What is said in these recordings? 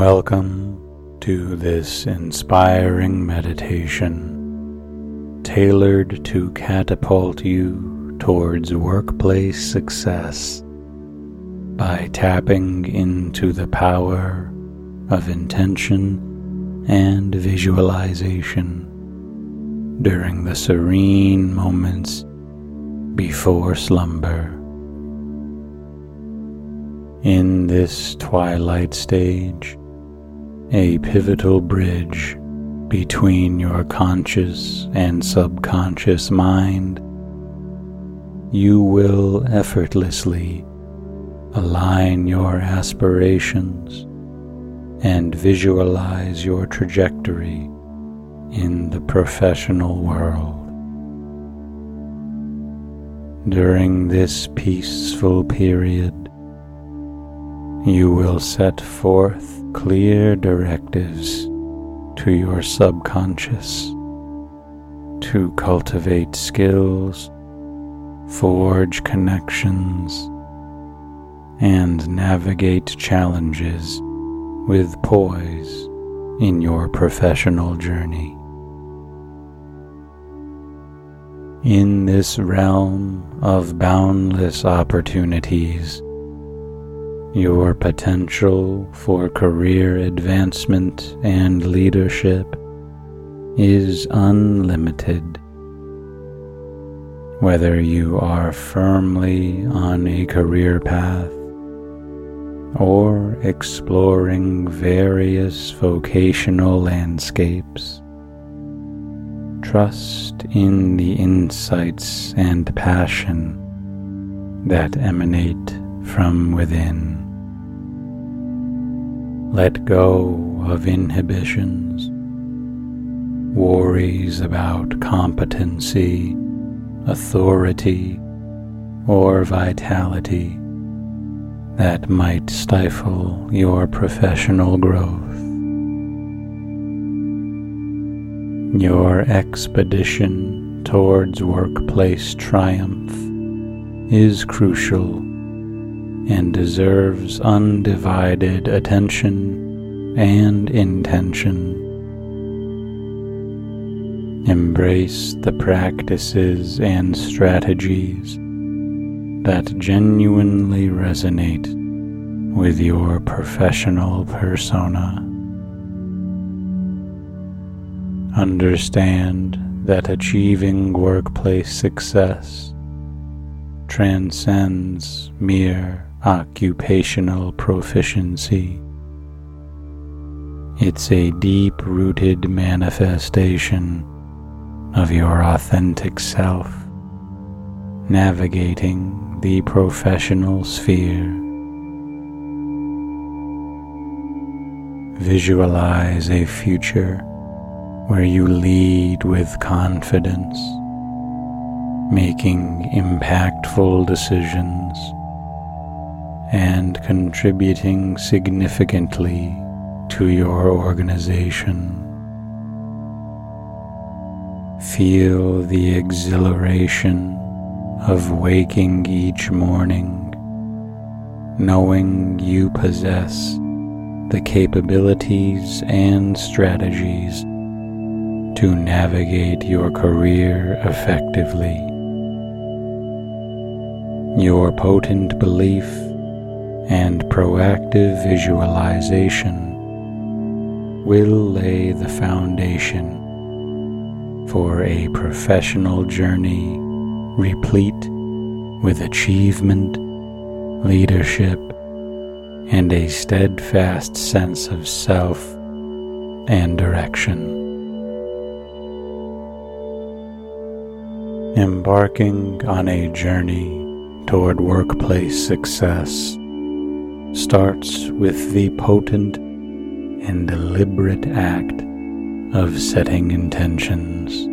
Welcome to this inspiring meditation tailored to catapult you towards workplace success by tapping into the power of intention and visualization during the serene moments before slumber. In this twilight stage, a pivotal bridge between your conscious and subconscious mind, you will effortlessly align your aspirations and visualize your trajectory in the professional world. During this peaceful period, you will set forth clear directives to your subconscious to cultivate skills, forge connections, and navigate challenges with poise in your professional journey. In this realm of boundless opportunities, your potential for career advancement and leadership is unlimited. Whether you are firmly on a career path or exploring various vocational landscapes, trust in the insights and passion that emanate from within. Let go of inhibitions, worries about competency, authority, or vitality that might stifle your professional growth. Your expedition towards workplace triumph is crucial and deserves undivided attention and intention. Embrace the practices and strategies that genuinely resonate with your professional persona. Understand that achieving workplace success transcends mere occupational proficiency. It's a deep rooted manifestation of your authentic self, navigating the professional sphere. Visualize a future where you lead with confidence, making impactful decisions and contributing significantly to your organization. Feel the exhilaration of waking each morning, knowing you possess the capabilities and strategies to navigate your career effectively. Your potent belief and proactive visualization will lay the foundation for a professional journey replete with achievement, leadership, and a steadfast sense of self and direction. Embarking on a journey toward workplace success starts with the potent and deliberate act of setting intentions,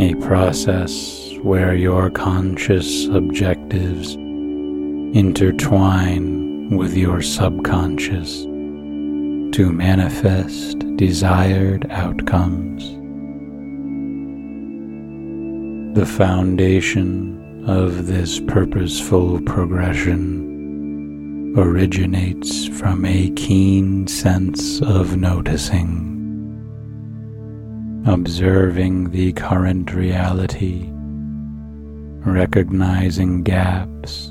a process where your conscious objectives intertwine with your subconscious to manifest desired outcomes. The foundation of this purposeful progression originates from a keen sense of noticing, observing the current reality, recognizing gaps,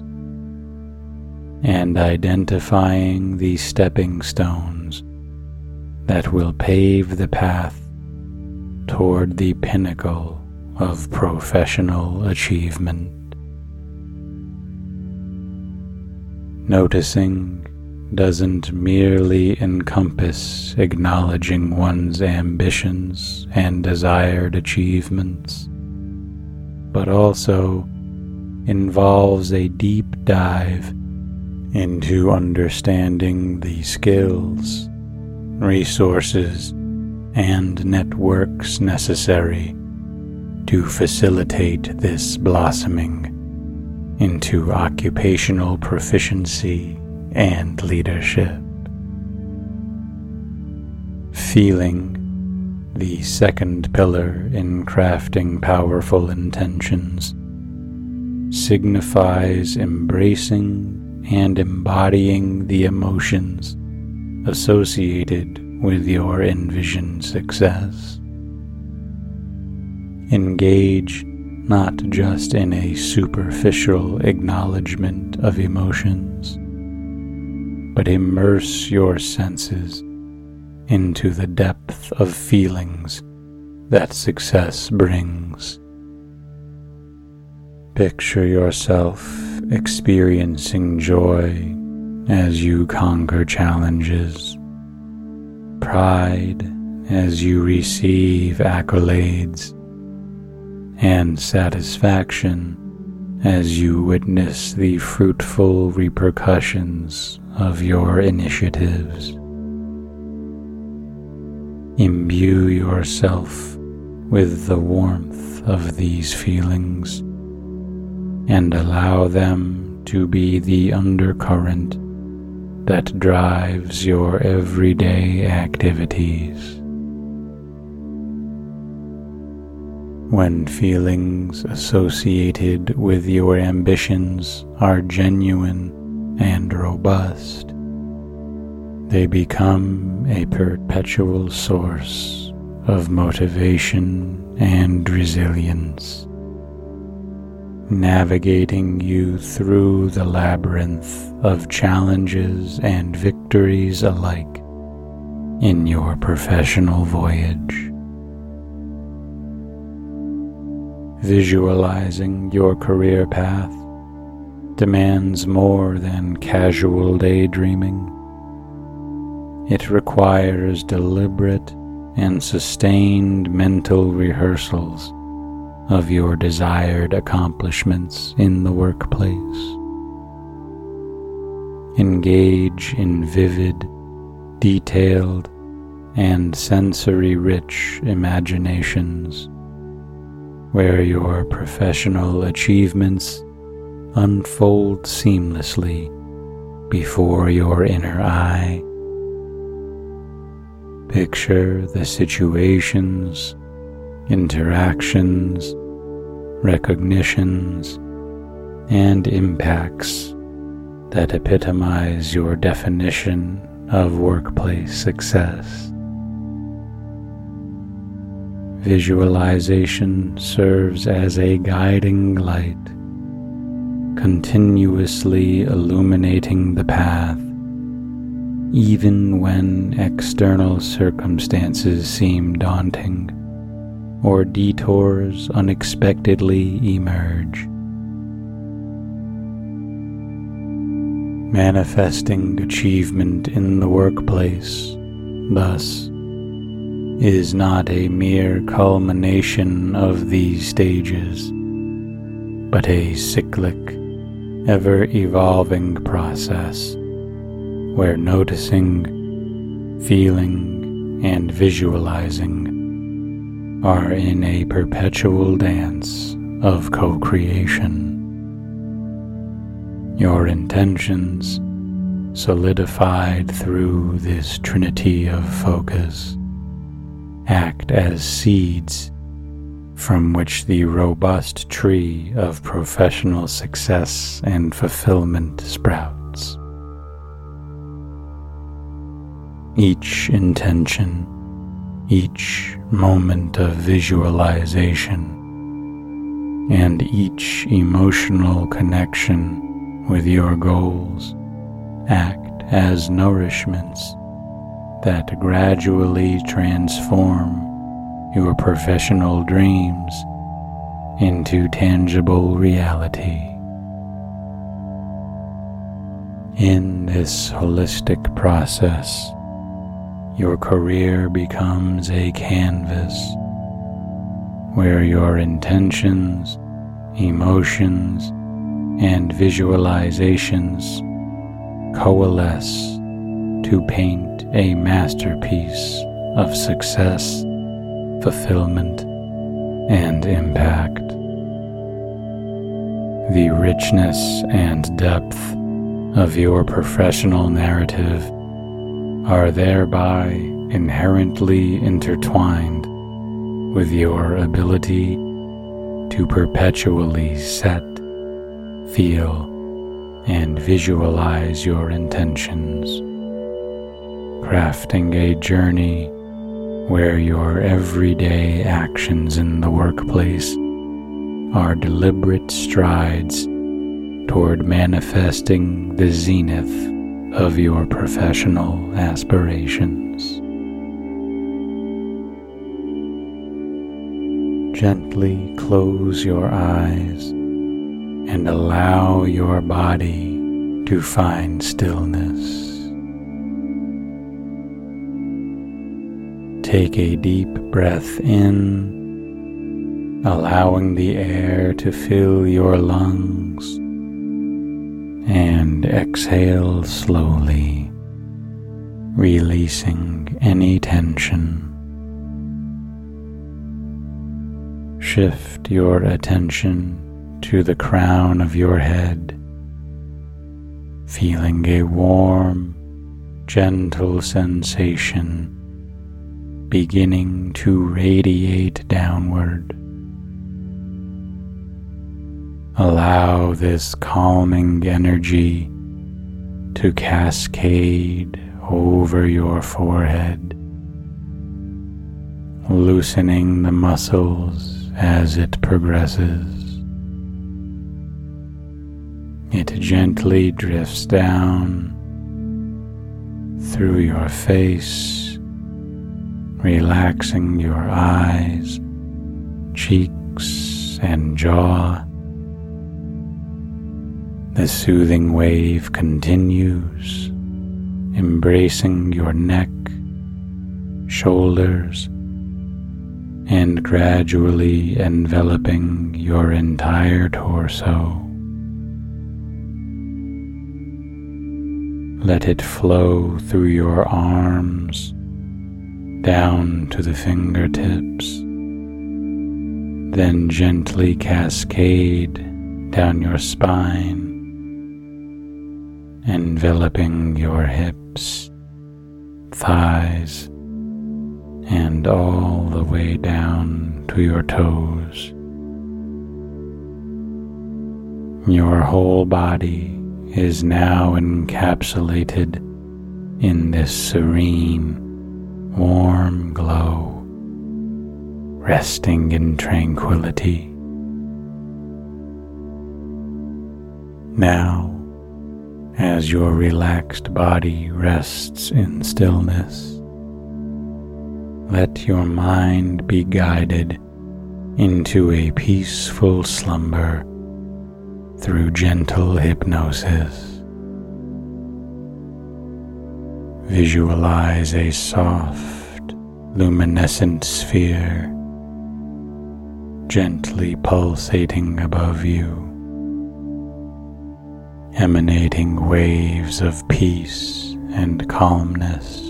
and identifying the stepping stones that will pave the path toward the pinnacle of professional achievement. Noticing doesn't merely encompass acknowledging one's ambitions and desired achievements, but also involves a deep dive into understanding the skills, resources, and networks necessary to facilitate this blossoming into occupational proficiency and leadership. Feeling the second pillar in crafting powerful intentions signifies embracing and embodying the emotions associated with your envisioned success. Engage not just in a superficial acknowledgement of emotions, but immerse your senses into the depth of feelings that success brings. Picture yourself experiencing joy as you conquer challenges pride as you receive accolades, and satisfaction as you witness the fruitful repercussions of your initiatives. Imbue yourself with the warmth of these feelings and allow them to be the undercurrent that drives your everyday activities. When feelings associated with your ambitions are genuine and robust, they become a perpetual source of motivation and resilience navigating you through the labyrinth of challenges and victories alike in your professional voyage. Visualizing your career path demands more than casual daydreaming. It requires deliberate and sustained mental rehearsals of your desired accomplishments in the workplace. Engage in vivid, detailed, and sensory rich imaginations where your professional achievements unfold seamlessly before your inner eye. Picture the situations interactions, recognitions, and impacts that epitomize your definition of workplace success. Visualization serves as a guiding light, continuously illuminating the path even when external circumstances seem daunting or detours unexpectedly emerge. Manifesting achievement in the workplace, thus, is not a mere culmination of these stages, but a cyclic, ever evolving process where noticing, feeling, and visualizing are in a perpetual dance of co creation. Your intentions, solidified through this trinity of focus, act as seeds from which the robust tree of professional success and fulfillment sprouts. each intention, each moment of visualization, and each emotional connection with your goals act as nourishments that gradually transform your professional dreams into tangible reality. In this holistic process, your career becomes a canvas where your intentions, emotions, and visualizations coalesce to paint a masterpiece of success, fulfillment, and impact. The richness and depth of your professional narrative are thereby inherently intertwined with your ability to perpetually set, feel, and visualize your intentions, crafting a journey where your everyday actions in the workplace are deliberate strides toward manifesting the zenith of your professional aspirations. Gently close your eyes and allow your body to find stillness. Take a deep breath in, allowing the air to fill your lungs, and exhale slowly, releasing any tension. Shift your attention to the crown of your head, feeling a warm, gentle sensation beginning to radiate downward. Allow this calming energy to cascade over your forehead, loosening the muscles as it progresses. It gently drifts down through your face, relaxing your eyes, cheeks, and jaw. The soothing wave continues, embracing your neck, shoulders, and gradually enveloping your entire torso. Let it flow through your arms down to the fingertips, then gently cascade down your spine, enveloping your hips, thighs, and all the way down to your toes. Your whole body is now encapsulated in this serene, warm glow, resting in tranquility. Now, as your relaxed body rests in stillness, let your mind be guided into a peaceful slumber through gentle hypnosis. Visualize a soft, luminescent sphere gently pulsating above you, emanating waves of peace and calmness.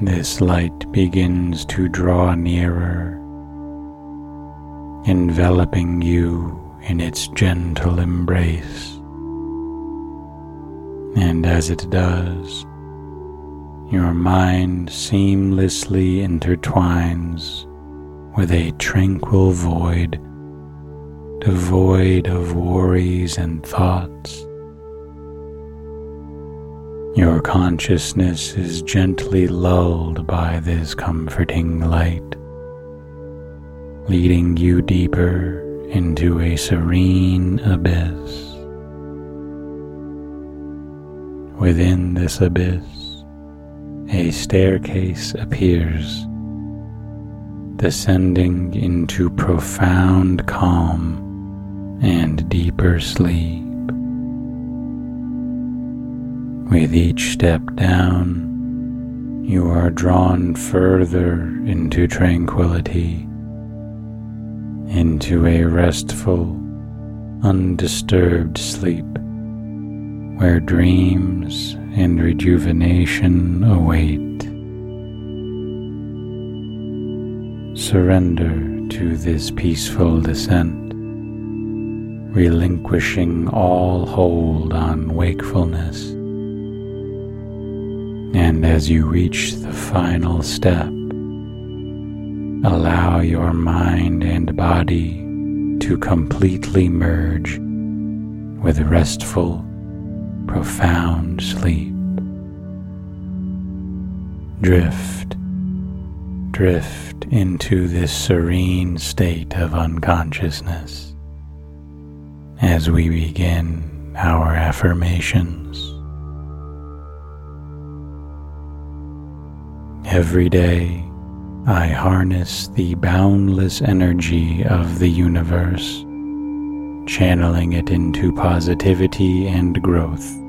This light begins to draw nearer enveloping you in its gentle embrace. And as it does, your mind seamlessly intertwines with a tranquil void, devoid of worries and thoughts. Your consciousness is gently lulled by this comforting light, leading you deeper into a serene abyss. Within this abyss, a staircase appears, descending into profound calm and deeper sleep. With each step down, you are drawn further into tranquility, into a restful, undisturbed sleep where dreams and rejuvenation await. Surrender to this peaceful descent, relinquishing all hold on wakefulness and as you reach the final step, allow your mind and body to completely merge with restful, profound sleep. Drift, drift into this serene state of unconsciousness as we begin our affirmations. Every day, I harness the boundless energy of the universe, channeling it into positivity and growth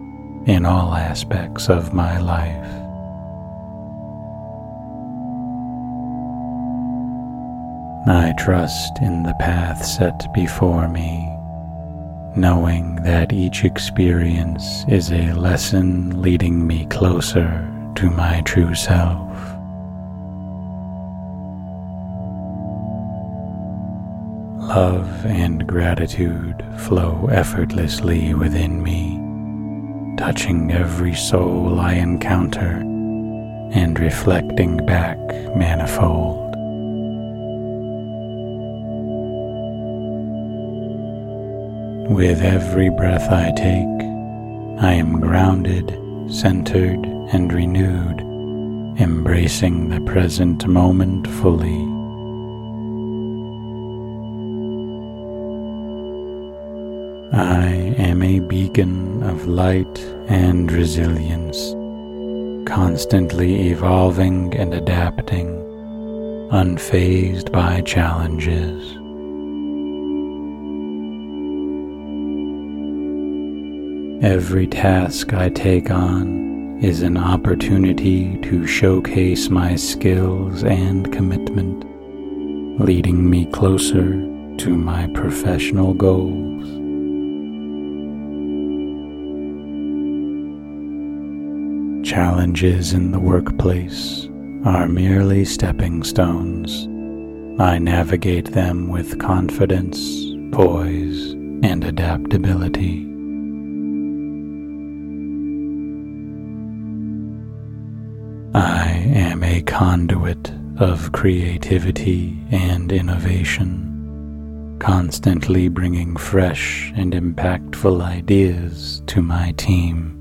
in all aspects of my life. I trust in the path set before me, knowing that each experience is a lesson leading me closer to my true self. Love and gratitude flow effortlessly within me, touching every soul I encounter and reflecting back manifold. With every breath I take, I am grounded, centered, and renewed, embracing the present moment fully. I am a beacon of light and resilience, constantly evolving and adapting, unfazed by challenges. Every task I take on is an opportunity to showcase my skills and commitment, leading me closer to my professional goals. Challenges in the workplace are merely stepping stones. I navigate them with confidence, poise, and adaptability. I am a conduit of creativity and innovation, constantly bringing fresh and impactful ideas to my team.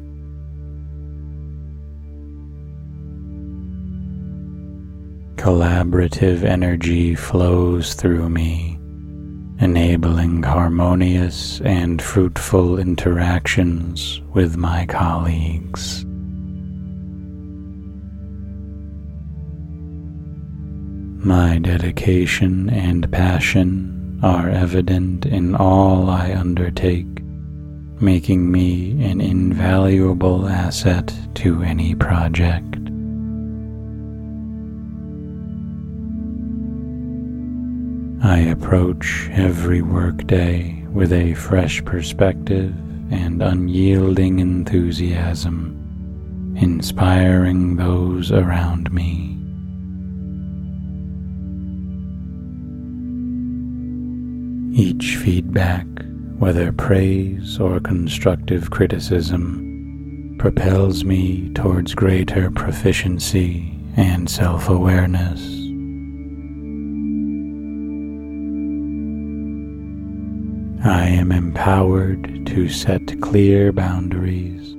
Collaborative energy flows through me, enabling harmonious and fruitful interactions with my colleagues. My dedication and passion are evident in all I undertake, making me an invaluable asset to any project. I approach every workday with a fresh perspective and unyielding enthusiasm, inspiring those around me. Each feedback, whether praise or constructive criticism, propels me towards greater proficiency and self awareness. I am empowered to set clear boundaries,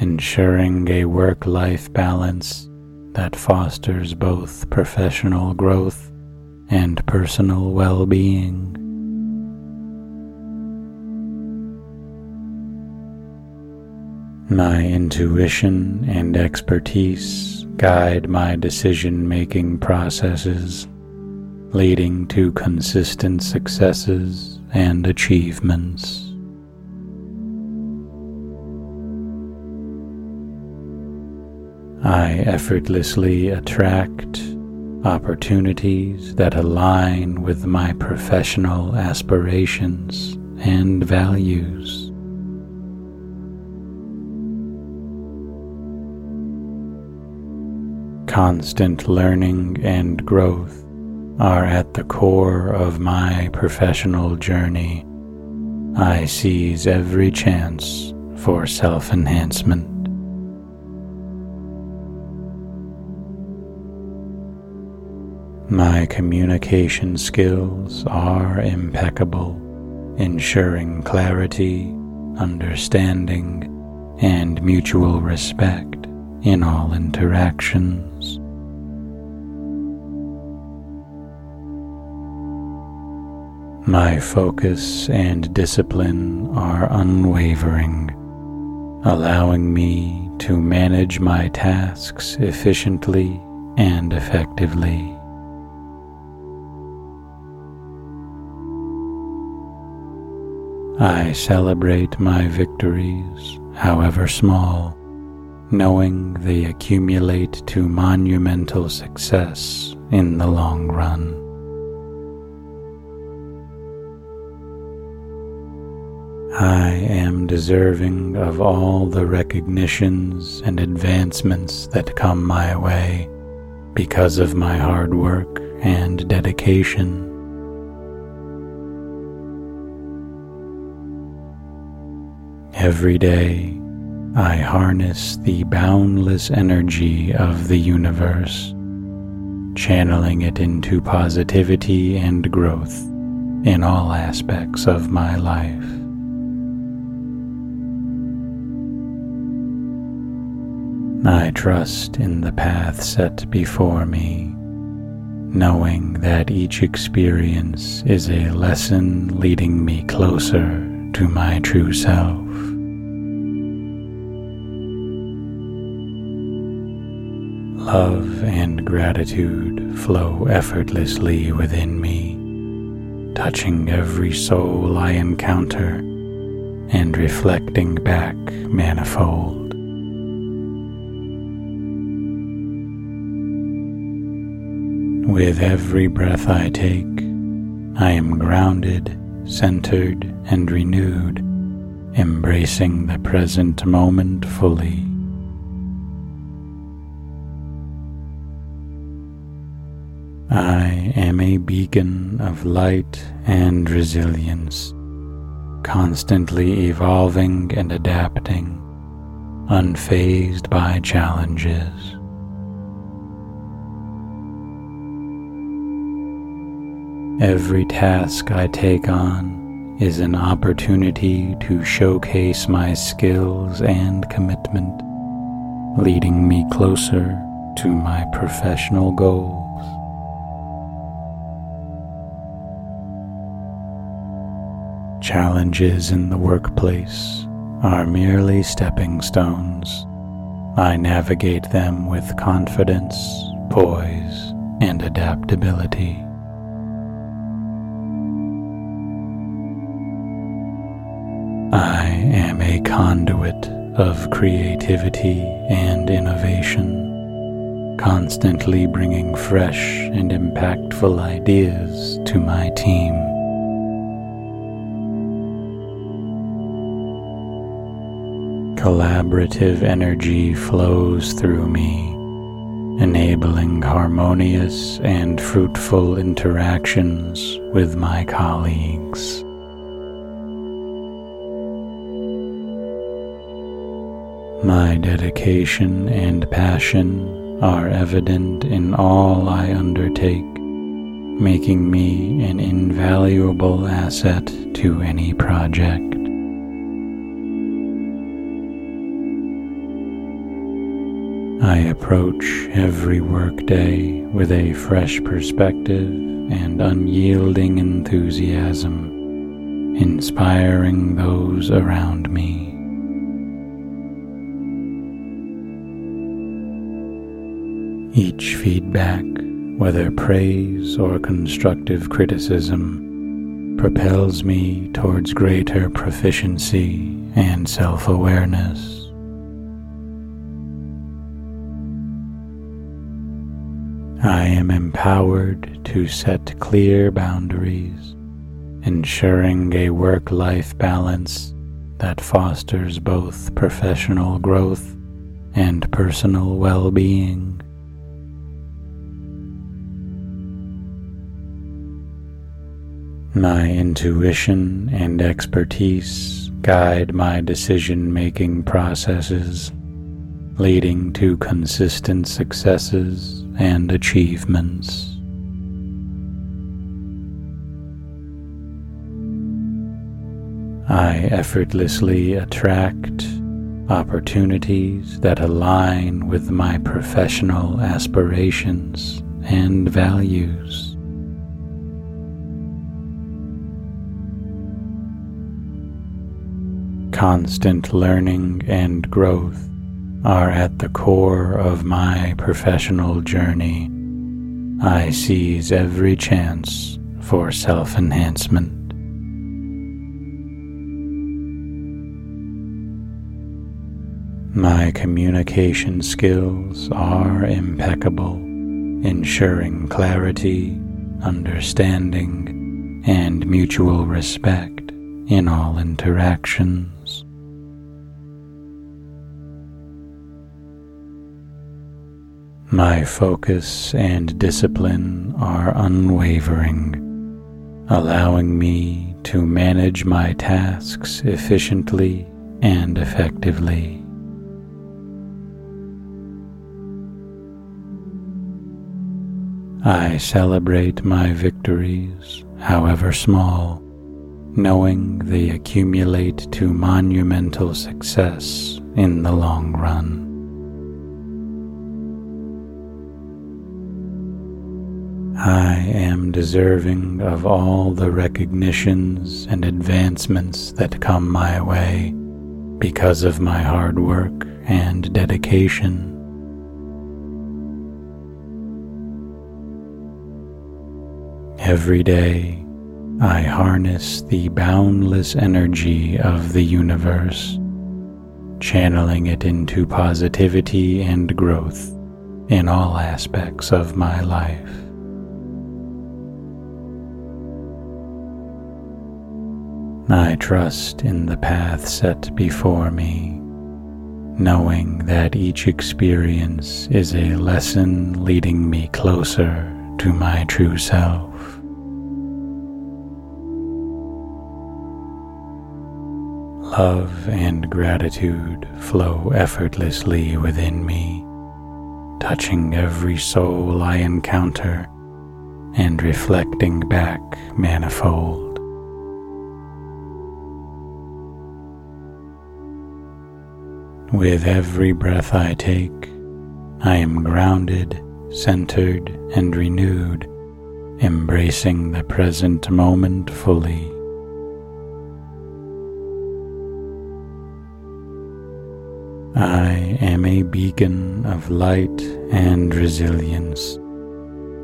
ensuring a work life balance that fosters both professional growth and personal well being. My intuition and expertise guide my decision making processes, leading to consistent successes and achievements. I effortlessly attract opportunities that align with my professional aspirations and values. Constant learning and growth are at the core of my professional journey. I seize every chance for self enhancement. My communication skills are impeccable, ensuring clarity, understanding, and mutual respect in all interactions. My focus and discipline are unwavering, allowing me to manage my tasks efficiently and effectively. I celebrate my victories, however small, knowing they accumulate to monumental success in the long run. I am deserving of all the recognitions and advancements that come my way because of my hard work and dedication. Every day, I harness the boundless energy of the universe, channeling it into positivity and growth in all aspects of my life. I trust in the path set before me, knowing that each experience is a lesson leading me closer to my true self. Love and gratitude flow effortlessly within me, touching every soul I encounter and reflecting back manifold. With every breath I take, I am grounded, centered, and renewed, embracing the present moment fully. I am a beacon of light and resilience, constantly evolving and adapting, unfazed by challenges. Every task I take on is an opportunity to showcase my skills and commitment, leading me closer to my professional goals. Challenges in the workplace are merely stepping stones. I navigate them with confidence, poise, and adaptability. I am a conduit of creativity and innovation, constantly bringing fresh and impactful ideas to my team. collaborative energy flows through me, enabling harmonious and fruitful interactions with my colleagues. My dedication and passion are evident in all I undertake, making me an invaluable asset to any project. I approach every workday with a fresh perspective and unyielding enthusiasm, inspiring those around me. Each feedback, whether praise or constructive criticism, propels me towards greater proficiency and self awareness. I am empowered to set clear boundaries, ensuring a work life balance that fosters both professional growth and personal well being. My intuition and expertise guide my decision making processes, leading to consistent successes and achievements. I effortlessly attract opportunities that align with my professional aspirations and values. Constant learning and growth are at the core of my professional journey. I seize every chance for self enhancement. My communication skills are impeccable, ensuring clarity, understanding, and mutual respect in all interactions. My focus and discipline are unwavering, allowing me to manage my tasks efficiently and effectively. I celebrate my victories, however small, knowing they accumulate to monumental success in the long run. I am deserving of all the recognitions and advancements that come my way because of my hard work and dedication. Every day, I harness the boundless energy of the universe, channeling it into positivity and growth in all aspects of my life. I trust in the path set before me, knowing that each experience is a lesson leading me closer to my true self. Love and gratitude flow effortlessly within me, touching every soul I encounter and reflecting back manifold. With every breath I take, I am grounded, centered, and renewed, embracing the present moment fully. I am a beacon of light and resilience,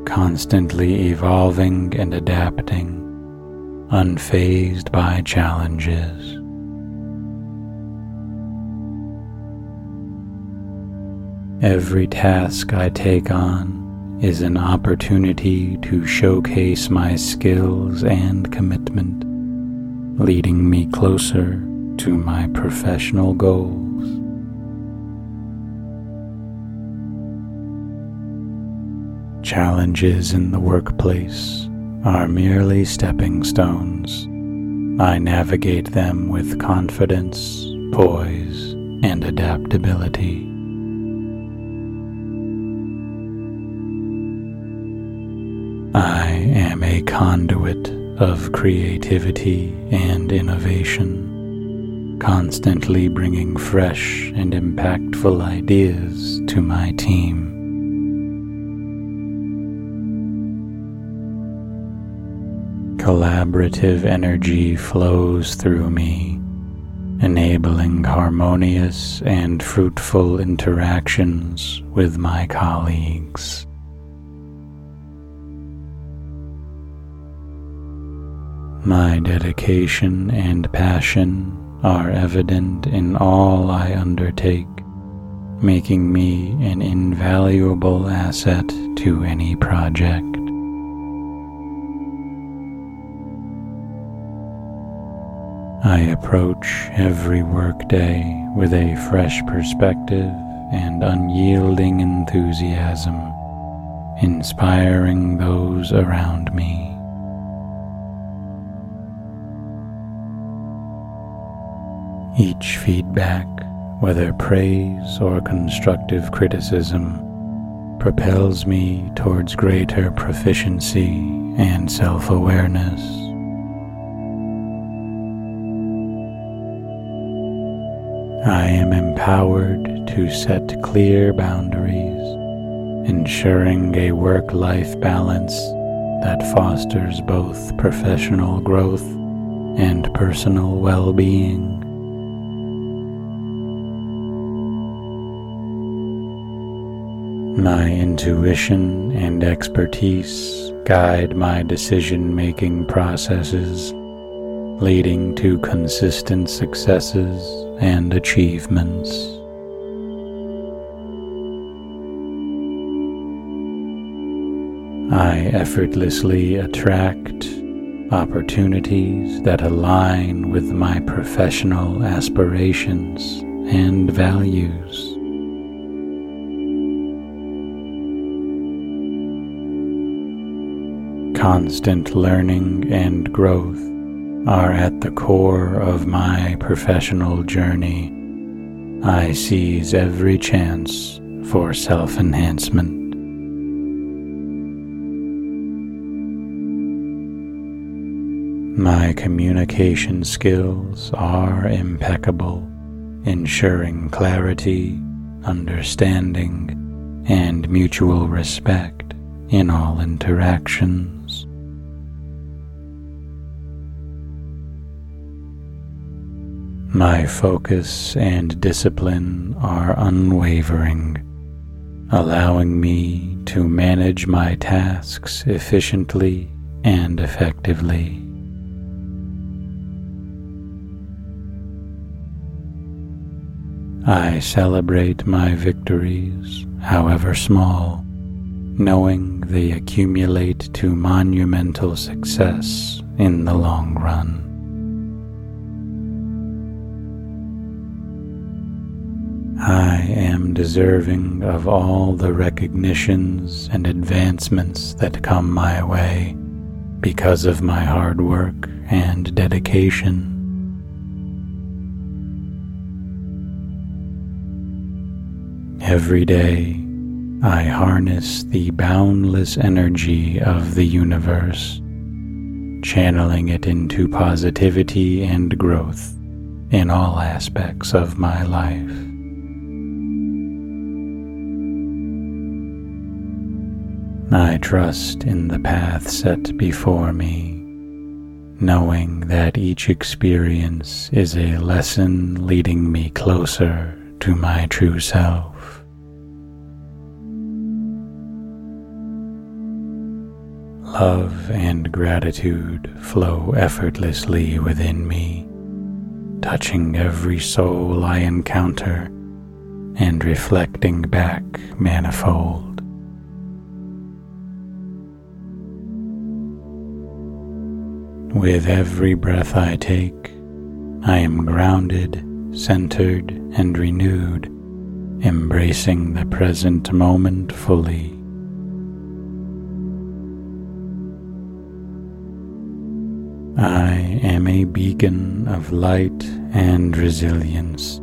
constantly evolving and adapting, unfazed by challenges. Every task I take on is an opportunity to showcase my skills and commitment, leading me closer to my professional goals. Challenges in the workplace are merely stepping stones. I navigate them with confidence, poise, and adaptability. I am a conduit of creativity and innovation, constantly bringing fresh and impactful ideas to my team. Collaborative energy flows through me, enabling harmonious and fruitful interactions with my colleagues. My dedication and passion are evident in all I undertake, making me an invaluable asset to any project. I approach every workday with a fresh perspective and unyielding enthusiasm, inspiring those around me. Each feedback, whether praise or constructive criticism, propels me towards greater proficiency and self awareness. I am empowered to set clear boundaries, ensuring a work life balance that fosters both professional growth and personal well being. My intuition and expertise guide my decision making processes, leading to consistent successes and achievements. I effortlessly attract opportunities that align with my professional aspirations and values. Constant learning and growth are at the core of my professional journey. I seize every chance for self enhancement. My communication skills are impeccable, ensuring clarity, understanding, and mutual respect in all interactions. My focus and discipline are unwavering, allowing me to manage my tasks efficiently and effectively. I celebrate my victories, however small, knowing they accumulate to monumental success in the long run. I am deserving of all the recognitions and advancements that come my way because of my hard work and dedication. Every day, I harness the boundless energy of the universe, channeling it into positivity and growth in all aspects of my life. I trust in the path set before me, knowing that each experience is a lesson leading me closer to my true self. Love and gratitude flow effortlessly within me, touching every soul I encounter and reflecting back manifold. With every breath I take, I am grounded, centered, and renewed, embracing the present moment fully. I am a beacon of light and resilience,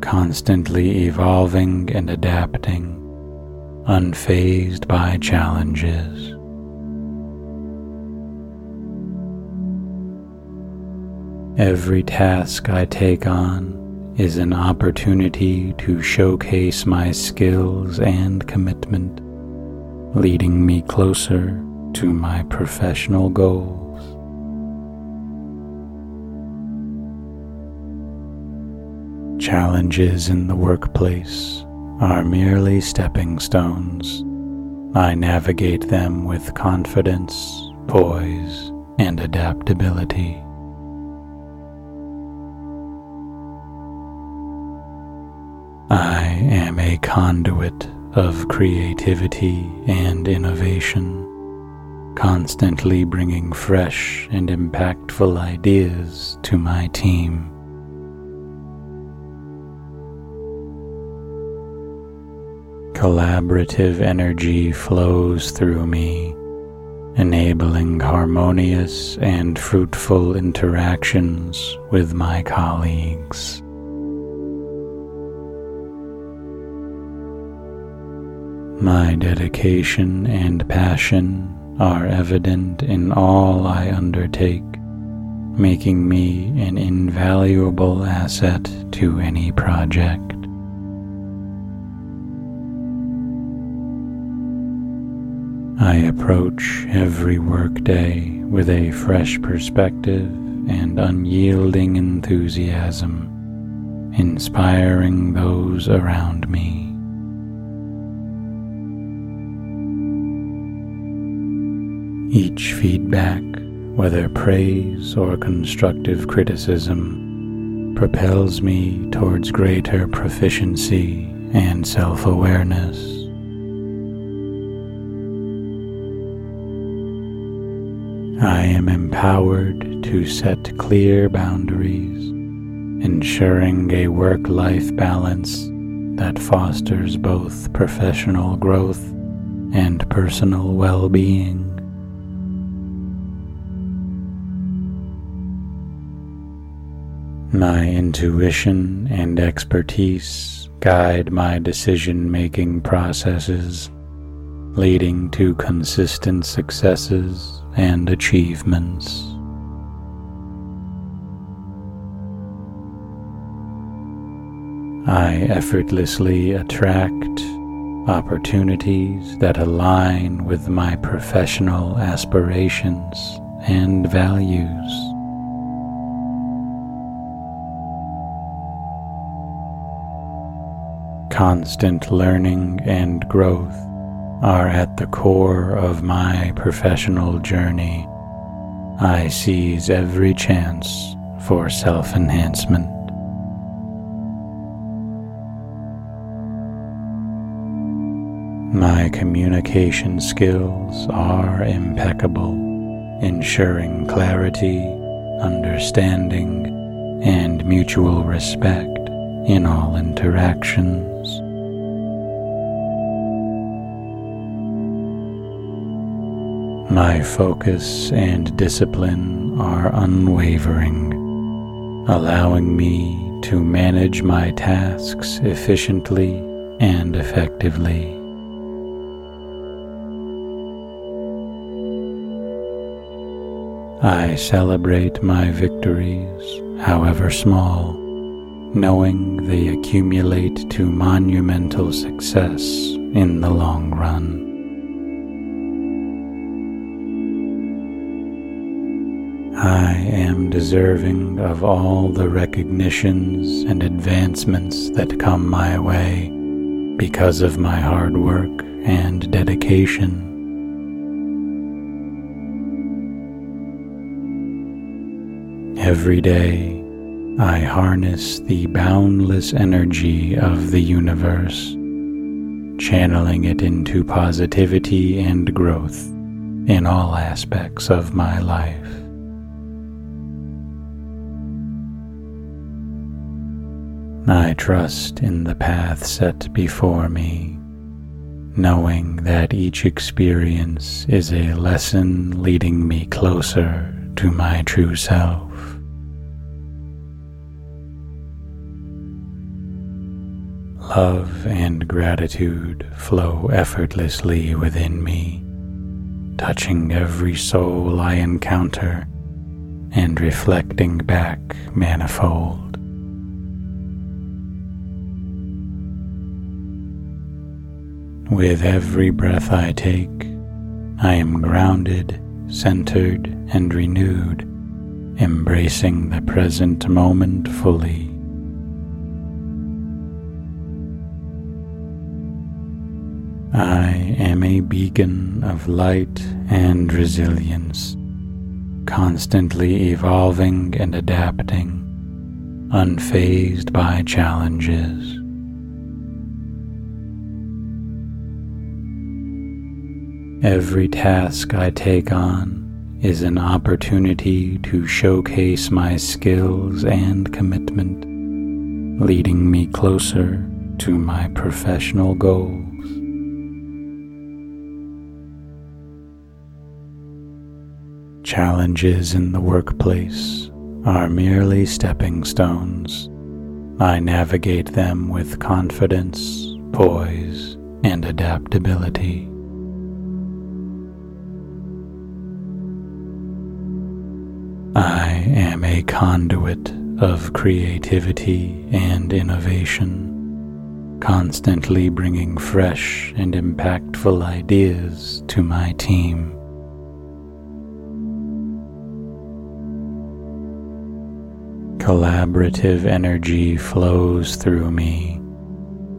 constantly evolving and adapting, unfazed by challenges. Every task I take on is an opportunity to showcase my skills and commitment, leading me closer to my professional goals. Challenges in the workplace are merely stepping stones. I navigate them with confidence, poise, and adaptability. I am a conduit of creativity and innovation, constantly bringing fresh and impactful ideas to my team. Collaborative energy flows through me, enabling harmonious and fruitful interactions with my colleagues. My dedication and passion are evident in all I undertake, making me an invaluable asset to any project. I approach every workday with a fresh perspective and unyielding enthusiasm, inspiring those around me. Each feedback, whether praise or constructive criticism, propels me towards greater proficiency and self awareness. I am empowered to set clear boundaries, ensuring a work life balance that fosters both professional growth and personal well being. My intuition and expertise guide my decision making processes, leading to consistent successes and achievements. I effortlessly attract opportunities that align with my professional aspirations and values. Constant learning and growth are at the core of my professional journey. I seize every chance for self enhancement. My communication skills are impeccable, ensuring clarity, understanding, and mutual respect in all interactions. My focus and discipline are unwavering, allowing me to manage my tasks efficiently and effectively. I celebrate my victories, however small, knowing they accumulate to monumental success in the long run. I am deserving of all the recognitions and advancements that come my way because of my hard work and dedication. Every day, I harness the boundless energy of the universe, channeling it into positivity and growth in all aspects of my life. I trust in the path set before me, knowing that each experience is a lesson leading me closer to my true self. Love and gratitude flow effortlessly within me, touching every soul I encounter and reflecting back manifold. With every breath I take, I am grounded, centered, and renewed, embracing the present moment fully. I am a beacon of light and resilience, constantly evolving and adapting, unfazed by challenges. Every task I take on is an opportunity to showcase my skills and commitment, leading me closer to my professional goals. Challenges in the workplace are merely stepping stones. I navigate them with confidence, poise, and adaptability. I am a conduit of creativity and innovation, constantly bringing fresh and impactful ideas to my team. Collaborative energy flows through me,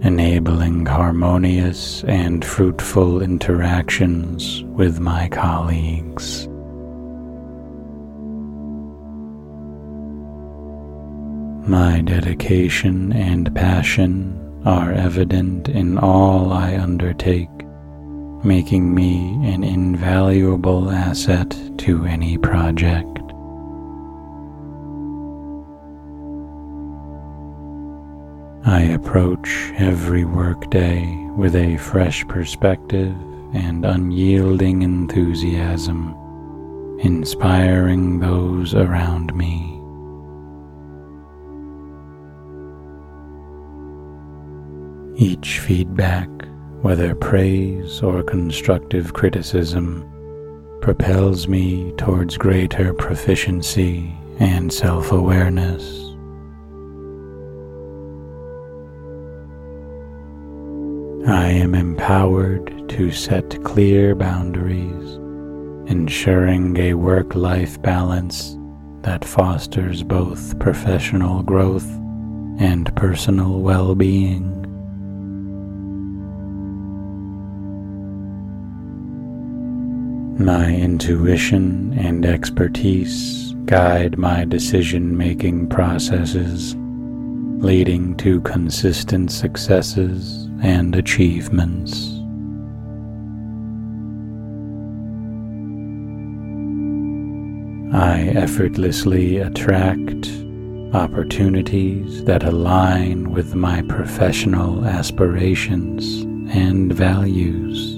enabling harmonious and fruitful interactions with my colleagues. My dedication and passion are evident in all I undertake, making me an invaluable asset to any project. I approach every workday with a fresh perspective and unyielding enthusiasm, inspiring those around me. Each feedback, whether praise or constructive criticism, propels me towards greater proficiency and self awareness. I am empowered to set clear boundaries, ensuring a work life balance that fosters both professional growth and personal well being. My intuition and expertise guide my decision making processes, leading to consistent successes and achievements. I effortlessly attract opportunities that align with my professional aspirations and values.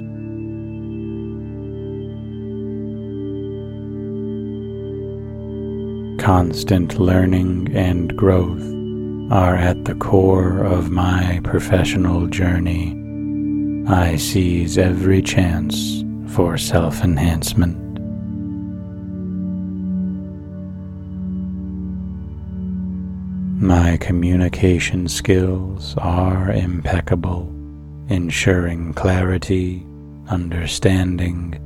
Constant learning and growth are at the core of my professional journey. I seize every chance for self enhancement. My communication skills are impeccable, ensuring clarity, understanding,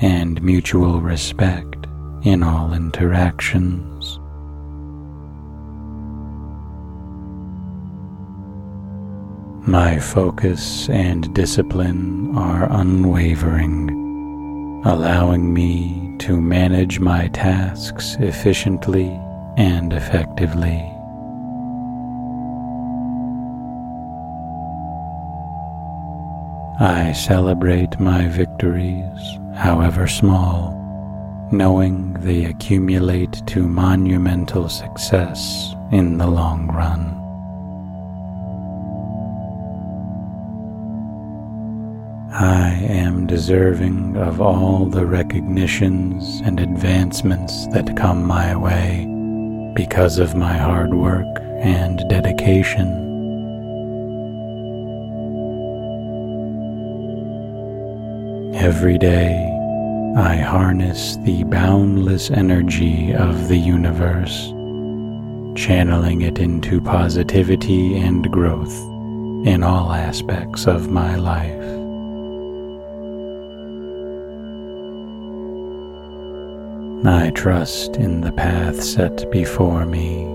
and mutual respect in all interactions. My focus and discipline are unwavering, allowing me to manage my tasks efficiently and effectively. I celebrate my victories, however small, knowing they accumulate to monumental success in the long run. I am deserving of all the recognitions and advancements that come my way because of my hard work and dedication. Every day, I harness the boundless energy of the universe, channeling it into positivity and growth in all aspects of my life. I trust in the path set before me,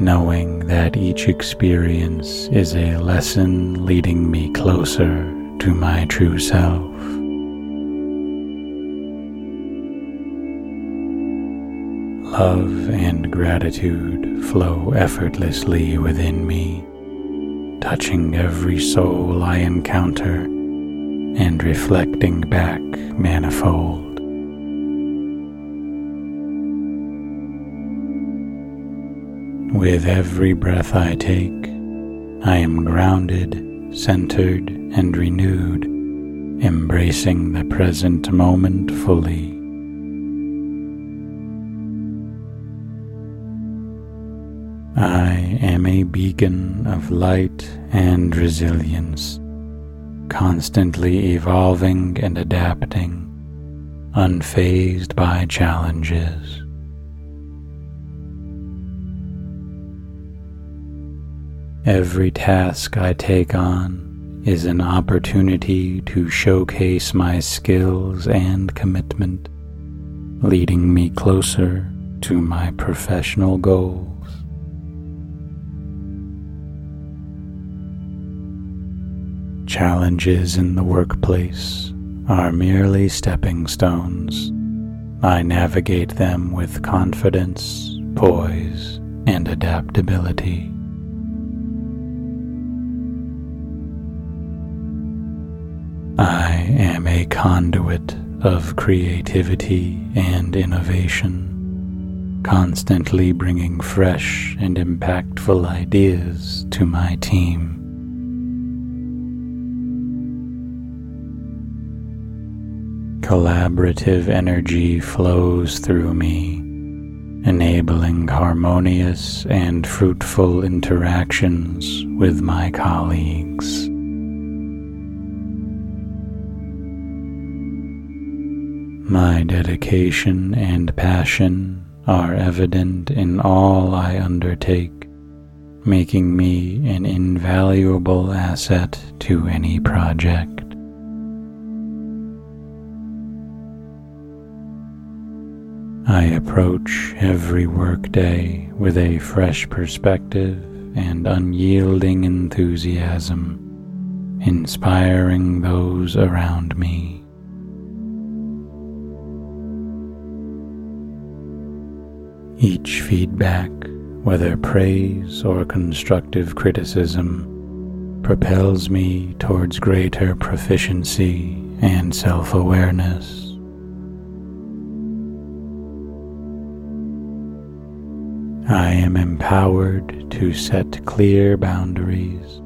knowing that each experience is a lesson leading me closer to my true self. Love and gratitude flow effortlessly within me, touching every soul I encounter and reflecting back manifold. With every breath I take, I am grounded, centered, and renewed, embracing the present moment fully. I am a beacon of light and resilience, constantly evolving and adapting, unfazed by challenges. Every task I take on is an opportunity to showcase my skills and commitment, leading me closer to my professional goals. Challenges in the workplace are merely stepping stones. I navigate them with confidence, poise, and adaptability. I am a conduit of creativity and innovation, constantly bringing fresh and impactful ideas to my team. Collaborative energy flows through me, enabling harmonious and fruitful interactions with my colleagues. My dedication and passion are evident in all I undertake, making me an invaluable asset to any project. I approach every workday with a fresh perspective and unyielding enthusiasm, inspiring those around me. Each feedback, whether praise or constructive criticism, propels me towards greater proficiency and self awareness. I am empowered to set clear boundaries,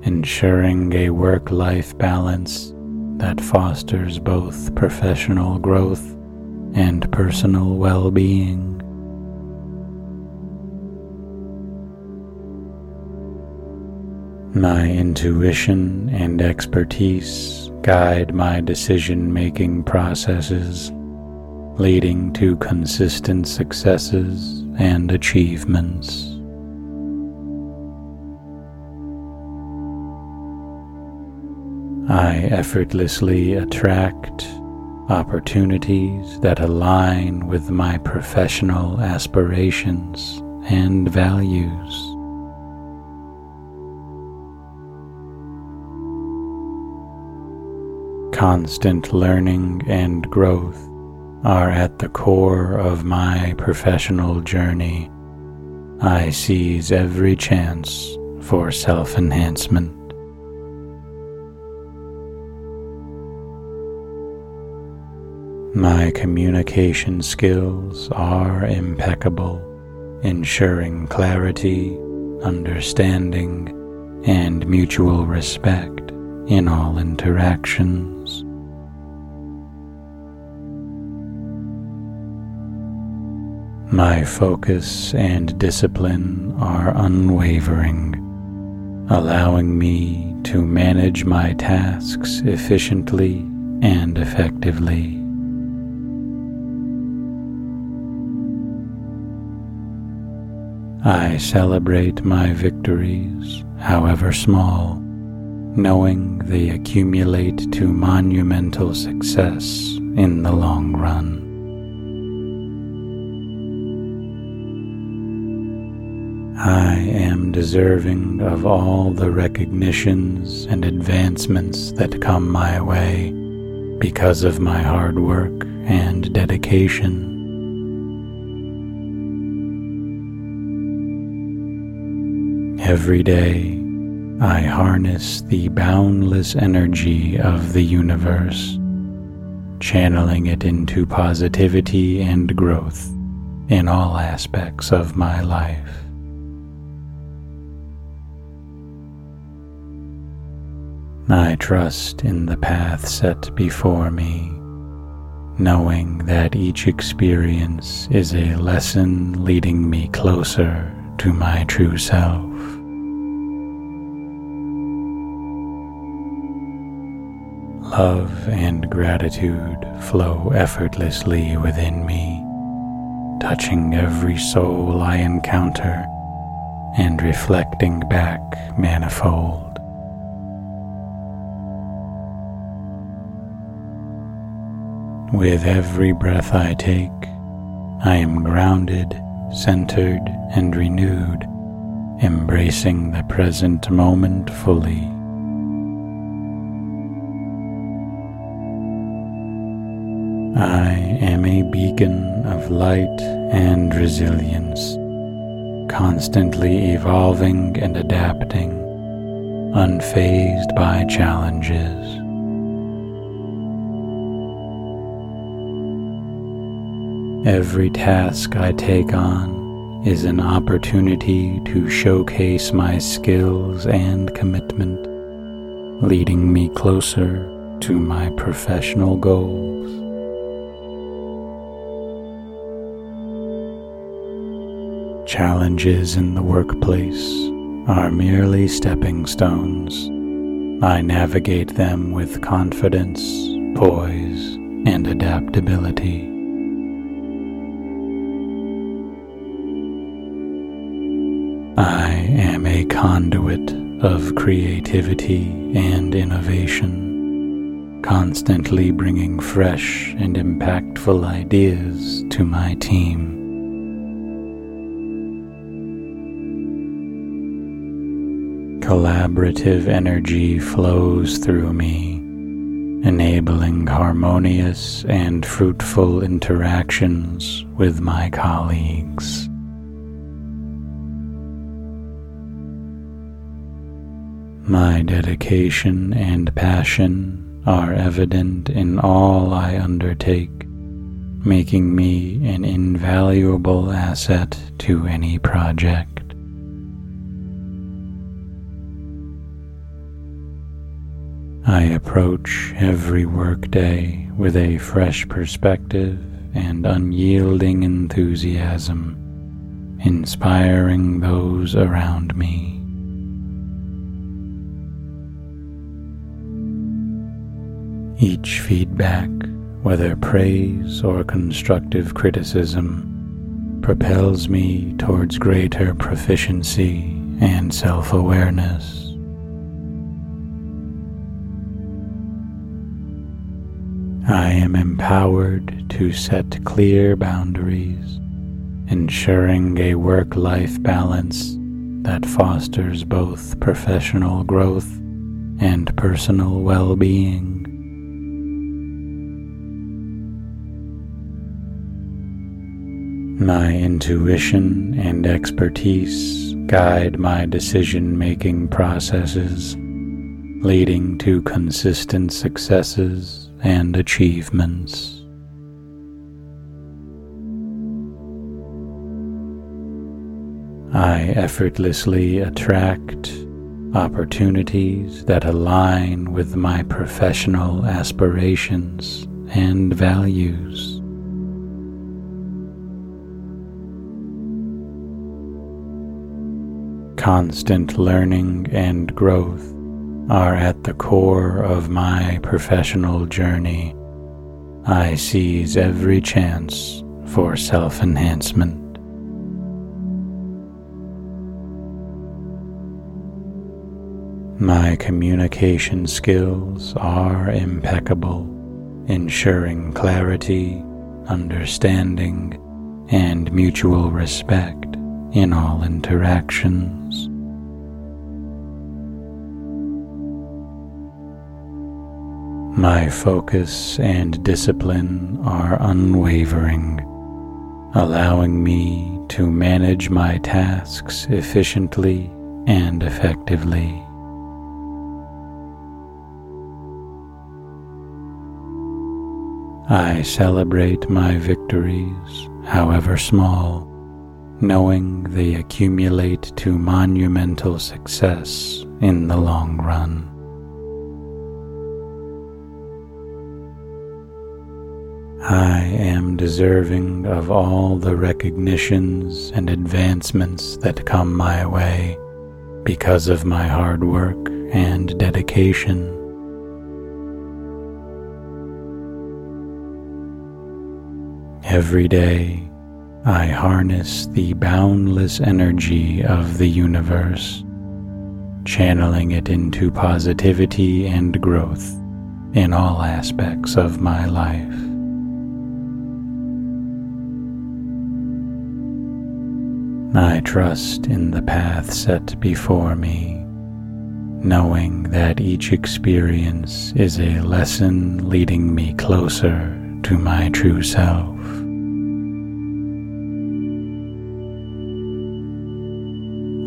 ensuring a work life balance that fosters both professional growth and personal well being. My intuition and expertise guide my decision making processes, leading to consistent successes and achievements. I effortlessly attract opportunities that align with my professional aspirations and values. Constant learning and growth are at the core of my professional journey. I seize every chance for self enhancement. My communication skills are impeccable, ensuring clarity, understanding, and mutual respect in all interactions. My focus and discipline are unwavering, allowing me to manage my tasks efficiently and effectively. I celebrate my victories, however small, knowing they accumulate to monumental success in the long run. I am deserving of all the recognitions and advancements that come my way because of my hard work and dedication. Every day, I harness the boundless energy of the universe, channeling it into positivity and growth in all aspects of my life. I trust in the path set before me, knowing that each experience is a lesson leading me closer to my true self. Love and gratitude flow effortlessly within me, touching every soul I encounter and reflecting back manifold. With every breath I take, I am grounded, centered, and renewed, embracing the present moment fully. I am a beacon of light and resilience, constantly evolving and adapting, unfazed by challenges. Every task I take on is an opportunity to showcase my skills and commitment, leading me closer to my professional goals. Challenges in the workplace are merely stepping stones. I navigate them with confidence, poise, and adaptability. I am a conduit of creativity and innovation, constantly bringing fresh and impactful ideas to my team. Collaborative energy flows through me, enabling harmonious and fruitful interactions with my colleagues. My dedication and passion are evident in all I undertake, making me an invaluable asset to any project. I approach every workday with a fresh perspective and unyielding enthusiasm, inspiring those around me. Each feedback, whether praise or constructive criticism, propels me towards greater proficiency and self awareness. I am empowered to set clear boundaries, ensuring a work life balance that fosters both professional growth and personal well being. My intuition and expertise guide my decision making processes, leading to consistent successes and achievements. I effortlessly attract opportunities that align with my professional aspirations and values. constant learning and growth are at the core of my professional journey, I seize every chance for self enhancement. My communication skills are impeccable, ensuring clarity, understanding, and mutual respect in all interactions. My focus and discipline are unwavering, allowing me to manage my tasks efficiently and effectively. I celebrate my victories, however small, knowing they accumulate to monumental success in the long run. I am deserving of all the recognitions and advancements that come my way because of my hard work and dedication. Every day, I harness the boundless energy of the universe, channeling it into positivity and growth in all aspects of my life. I trust in the path set before me, knowing that each experience is a lesson leading me closer to my true self.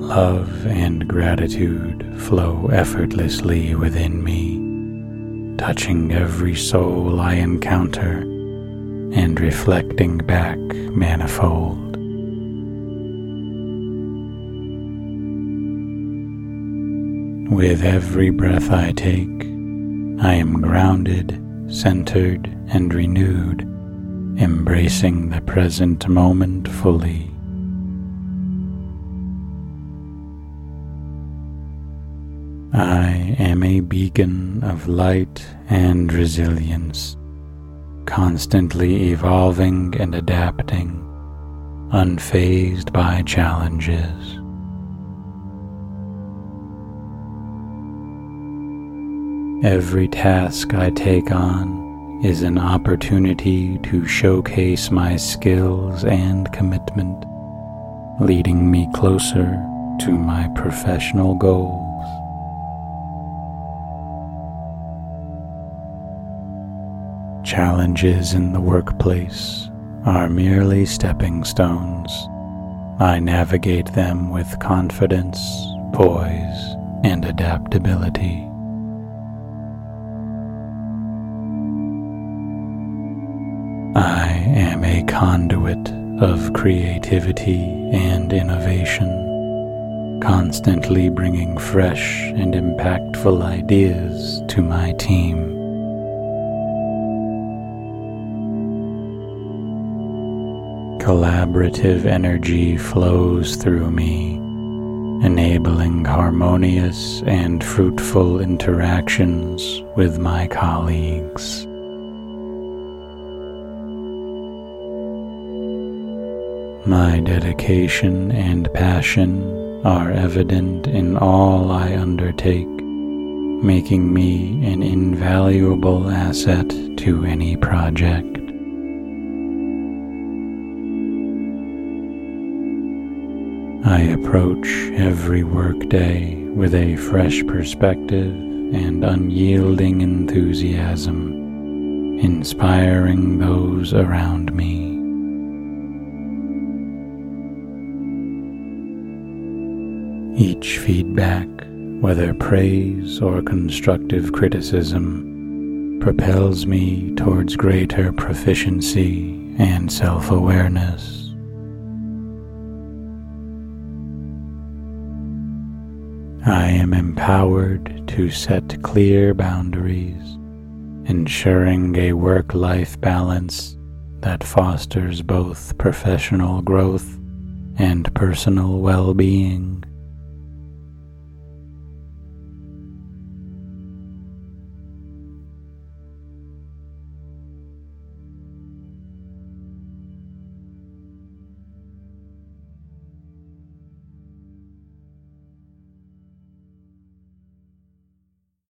Love and gratitude flow effortlessly within me, touching every soul I encounter and reflecting back manifold. With every breath I take, I am grounded, centered, and renewed, embracing the present moment fully. I am a beacon of light and resilience, constantly evolving and adapting, unfazed by challenges. Every task I take on is an opportunity to showcase my skills and commitment, leading me closer to my professional goals. Challenges in the workplace are merely stepping stones. I navigate them with confidence, poise, and adaptability. I am a conduit of creativity and innovation, constantly bringing fresh and impactful ideas to my team. collaborative energy flows through me, enabling harmonious and fruitful interactions with my colleagues. My dedication and passion are evident in all I undertake, making me an invaluable asset to any project. I approach every workday with a fresh perspective and unyielding enthusiasm, inspiring those around me. Each feedback, whether praise or constructive criticism, propels me towards greater proficiency and self awareness. I am empowered to set clear boundaries, ensuring a work life balance that fosters both professional growth and personal well being.